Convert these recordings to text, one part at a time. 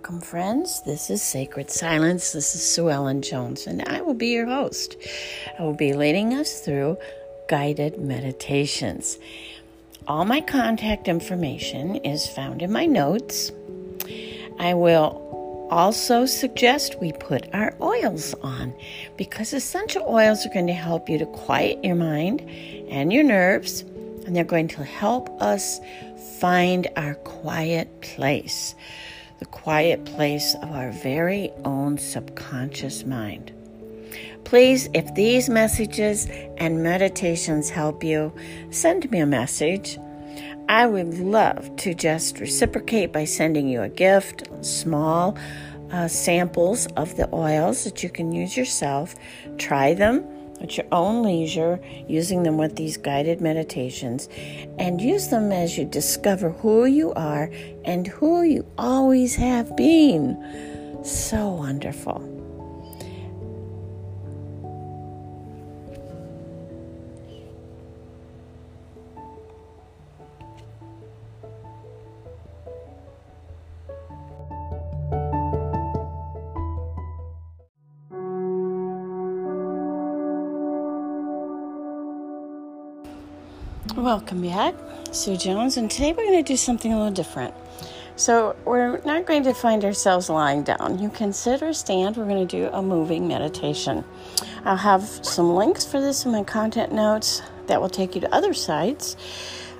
Welcome, friends. This is Sacred Silence. This is Sue Ellen Jones, and I will be your host. I will be leading us through guided meditations. All my contact information is found in my notes. I will also suggest we put our oils on because essential oils are going to help you to quiet your mind and your nerves, and they're going to help us find our quiet place the quiet place of our very own subconscious mind. Please, if these messages and meditations help you, send me a message. I would love to just reciprocate by sending you a gift, small uh, samples of the oils that you can use yourself. Try them at your own leisure, using them with these guided meditations, and use them as you discover who you are and who you always have been. So wonderful. Welcome back, Sue Jones, and today we're going to do something a little different. So, we're not going to find ourselves lying down. You can sit or stand. We're going to do a moving meditation. I'll have some links for this in my content notes that will take you to other sites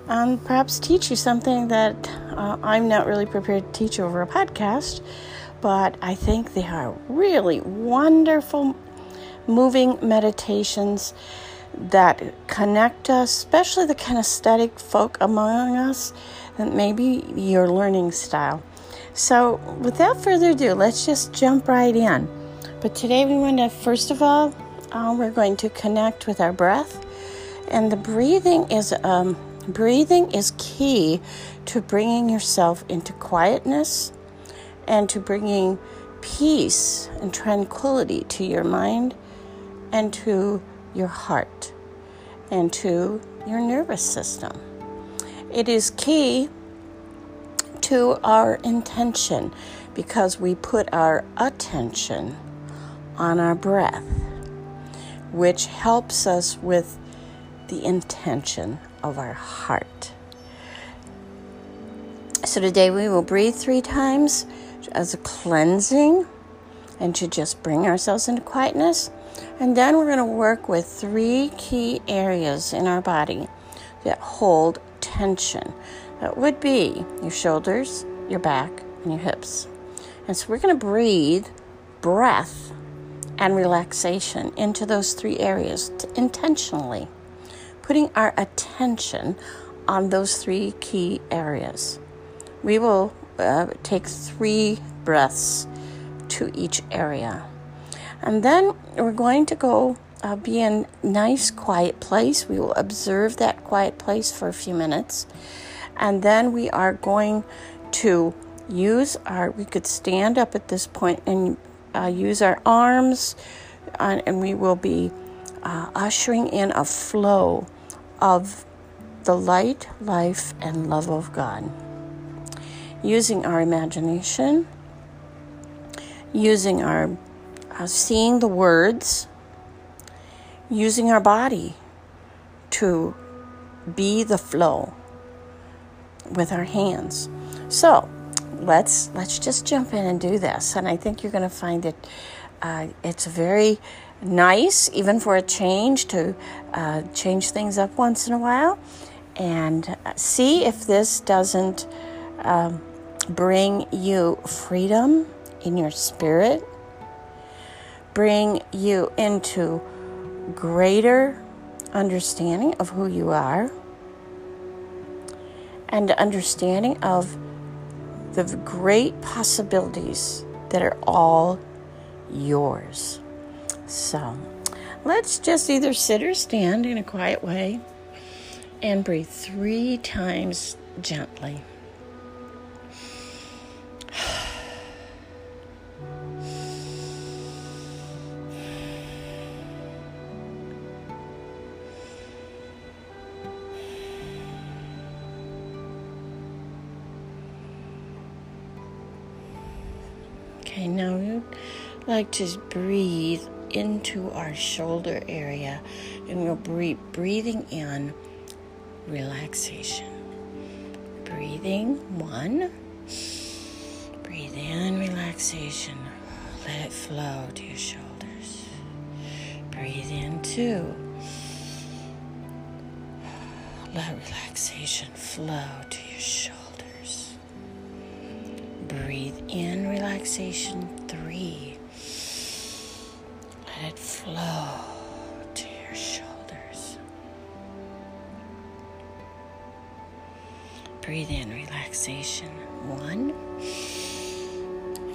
and perhaps teach you something that uh, I'm not really prepared to teach over a podcast, but I think they are really wonderful moving meditations that connect us, especially the kinesthetic folk among us, that maybe your learning style. So, without further ado, let's just jump right in. But today we want to, first of all, uh, we're going to connect with our breath, and the breathing is um, breathing is key to bringing yourself into quietness and to bringing peace and tranquility to your mind and to your heart and to your nervous system. It is key to our intention because we put our attention on our breath, which helps us with the intention of our heart. So today we will breathe three times as a cleansing and to just bring ourselves into quietness. And then we're going to work with three key areas in our body that hold tension. That would be your shoulders, your back, and your hips. And so we're going to breathe breath and relaxation into those three areas intentionally, putting our attention on those three key areas. We will uh, take three breaths to each area. And then we're going to go uh, be in nice quiet place. We will observe that quiet place for a few minutes. And then we are going to use our, we could stand up at this point and uh, use our arms, uh, and we will be uh, ushering in a flow of the light, life, and love of God. Using our imagination, using our uh, seeing the words, using our body to be the flow with our hands. So let's let's just jump in and do this, and I think you're going to find it. Uh, it's very nice, even for a change, to uh, change things up once in a while, and see if this doesn't um, bring you freedom in your spirit, bring you into greater understanding of who you are and understanding of the great possibilities that are all yours. So let's just either sit or stand in a quiet way and breathe three times gently. Okay, now we'd like to breathe into our shoulder area and we'll breathe breathing in relaxation. Breathing one. Breathe in relaxation. Let it flow to your shoulders. Breathe in two. Let relaxation flow to your shoulders. Breathe in relaxation three. Let it flow to your shoulders. Breathe in relaxation one.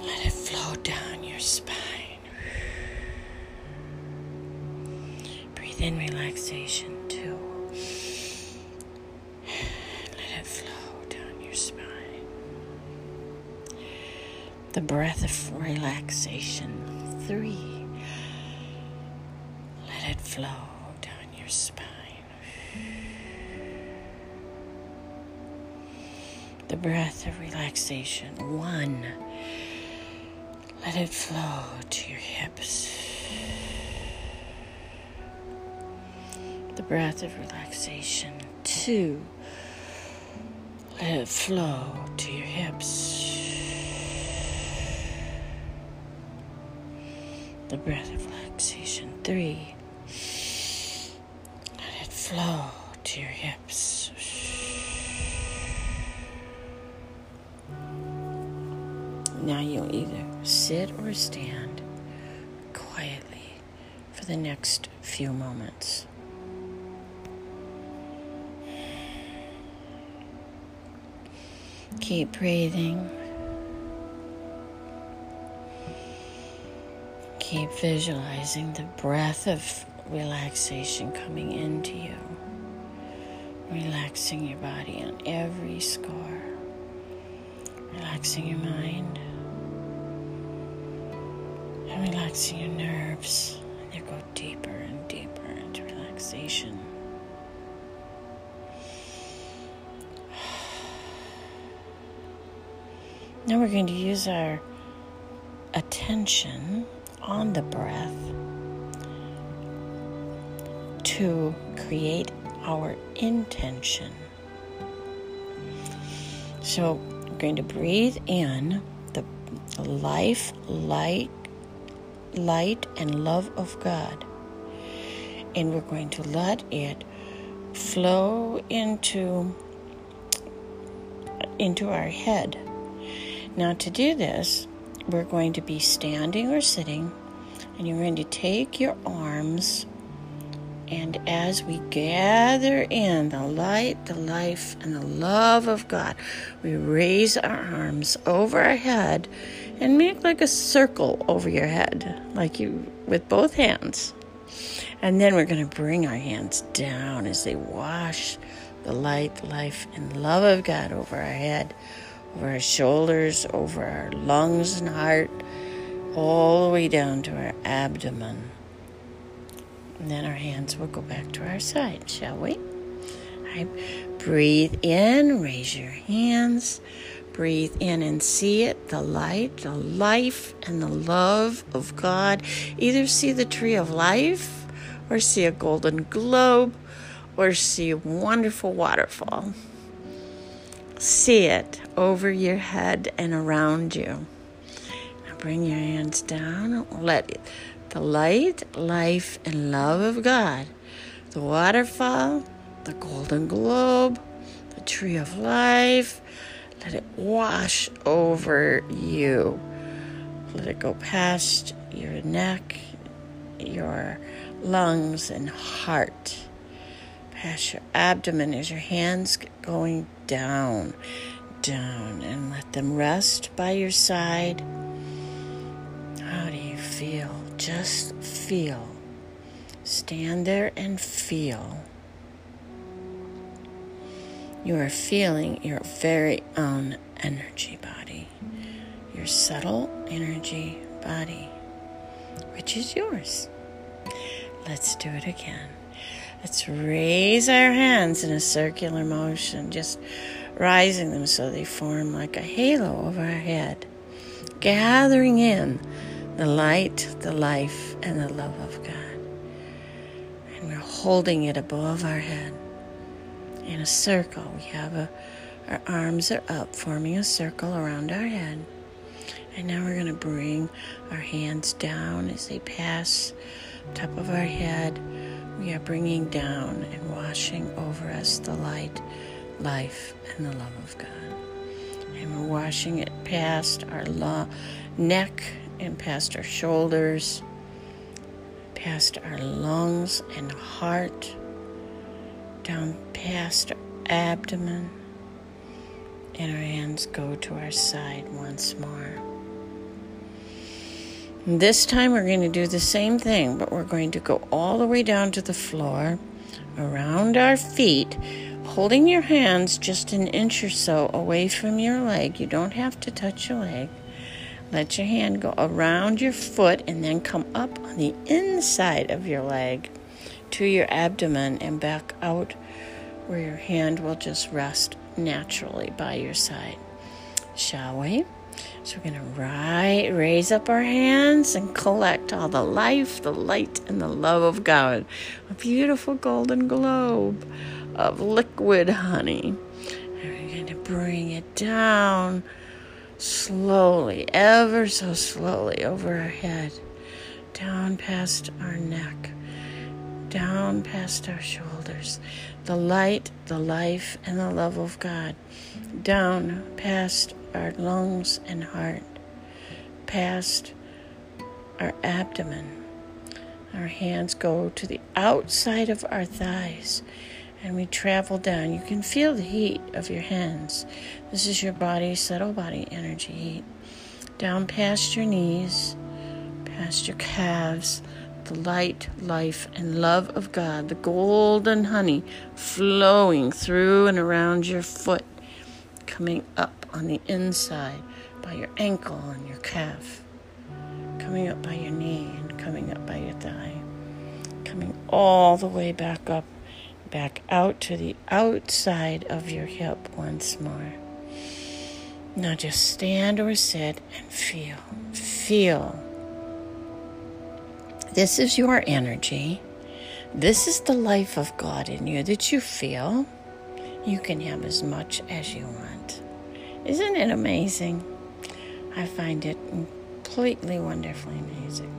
Let it flow down your spine. Breathe in relaxation two. Let it flow down your spine. The breath of relaxation three. Let it flow down your spine. The breath of relaxation one. Let it flow to your hips. The breath of relaxation two. Let it flow to your hips. The breath of relaxation three. Let it flow to your hips. Now you'll either sit or stand quietly for the next few moments. Keep breathing. Keep visualizing the breath of relaxation coming into you, relaxing your body on every score, relaxing your mind, and relaxing your nerves. And you go deeper and deeper into relaxation. Now we're going to use our attention on the breath to create our intention. So we're going to breathe in the life, light, light and love of God. And we're going to let it flow into into our head. Now to do this, we're going to be standing or sitting, and you're going to take your arms, and as we gather in the light, the life, and the love of God, we raise our arms over our head and make like a circle over your head, like you with both hands. And then we're going to bring our hands down as they wash the light, life, and love of God over our head over our shoulders, over our lungs and heart, all the way down to our abdomen. And then our hands will go back to our side, shall we? Right. Breathe in, raise your hands. Breathe in and see it the light, the life, and the love of God. Either see the tree of life, or see a golden globe, or see a wonderful waterfall see it over your head and around you. Now bring your hands down. Let the light, life, and love of God, the waterfall, the golden globe, the tree of life, let it wash over you. Let it go past your neck, your lungs, and heart past your abdomen as your hands going down, down, and let them rest by your side. How do you feel? Just feel. Stand there and feel. You are feeling your very own energy body, your subtle energy body, which is yours. Let's do it again. Let's raise our hands in a circular motion, just rising them so they form like a halo over our head. gathering in the light, the life, and the love of God. And we're holding it above our head in a circle. We have a, our arms are up, forming a circle around our head. And now we're going to bring our hands down as they pass top of our head. We are bringing down and washing over us the light, life, and the love of God. And we're washing it past our lo- neck and past our shoulders, past our lungs and heart, down past our abdomen, and our hands go to our side once more. This time we're going to do the same thing, but we're going to go all the way down to the floor, around our feet, holding your hands just an inch or so away from your leg. You don't have to touch your leg. Let your hand go around your foot and then come up on the inside of your leg to your abdomen and back out where your hand will just rest naturally by your side. Shall we? So we're going to ri- raise up our hands and collect all the life, the light, and the love of God. A beautiful golden globe of liquid honey. And we're going to bring it down slowly, ever so slowly, over our head, down past our neck, down past our shoulders. The light, the life, and the love of God, down past our lungs and heart, past our abdomen. Our hands go to the outside of our thighs and we travel down. You can feel the heat of your hands. This is your body, subtle body energy heat. Down past your knees, past your calves, the light, life, and love of God, the golden honey flowing through and around your foot, coming up on the inside by your ankle and your calf, coming up by your knee and coming up by your thigh, coming all the way back up back out to the outside of your hip once more. Now just stand or sit and feel. Feel. This is your energy. This is the life of God in you that you feel. You can have as much as you want. Isn't it amazing? I find it completely wonderfully amazing.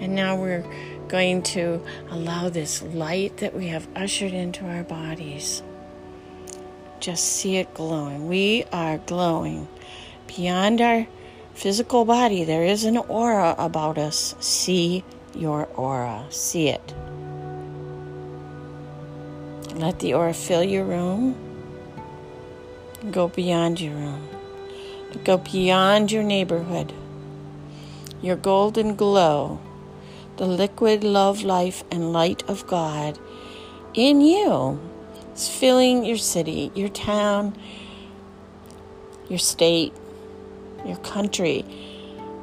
And now we're going to allow this light that we have ushered into our bodies. Just see it glowing. We are glowing. Beyond our physical body, there is an aura about us. See your aura. See it. Let the aura fill your room. Go beyond your room. Go beyond your neighborhood. Your golden glow the liquid love, life, and light of God in you. It's filling your city, your town, your state, your country.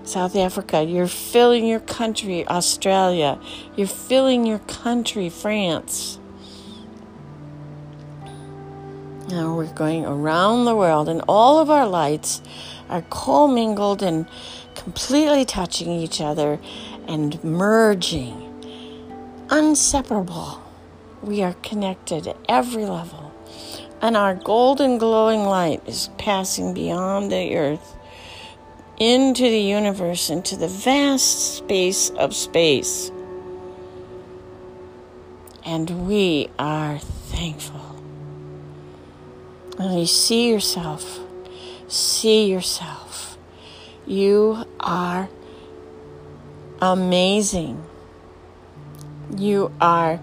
South Africa, you're filling your country, Australia, you're filling your country, France. Now we're going around the world, and all of our lights are commingled and completely touching each other and merging, inseparable. We are connected at every level. And our golden glowing light is passing beyond the earth into the universe, into the vast space of space. And we are thankful. And you see yourself, see yourself. You are amazing. You are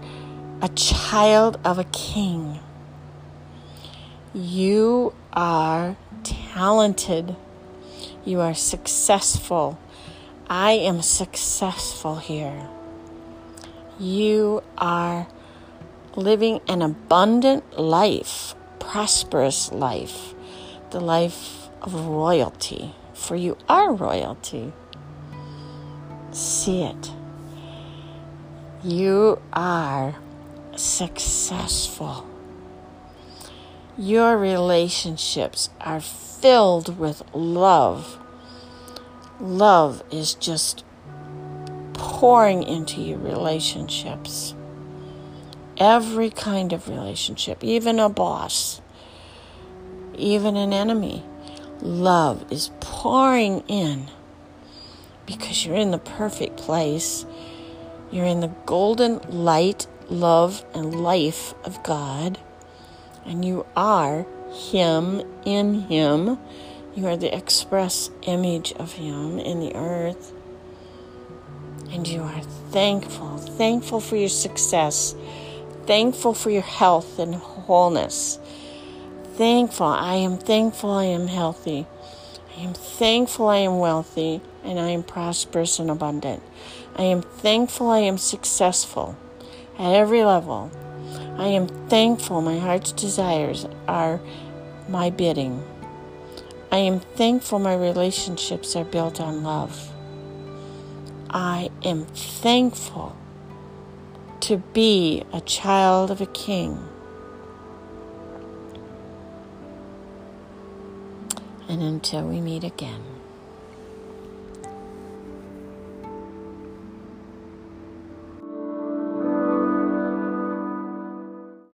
a child of a king. You are talented. You are successful. I am successful here. You are living an abundant life, prosperous life, the life of royalty, for you are royalty see it. You are successful. Your relationships are filled with love. Love is just pouring into your relationships. Every kind of relationship, even a boss, even an enemy. Love is pouring in because you're in the perfect place. You're in the golden light, love, and life of God. And you are Him in Him. You are the express image of Him in the earth. And you are thankful, thankful for your success, thankful for your health and wholeness. Thankful, I am thankful I am healthy. I am thankful I am wealthy and I am prosperous and abundant. I am thankful I am successful at every level. I am thankful my heart's desires are my bidding. I am thankful my relationships are built on love. I am thankful to be a child of a king. And until we meet again.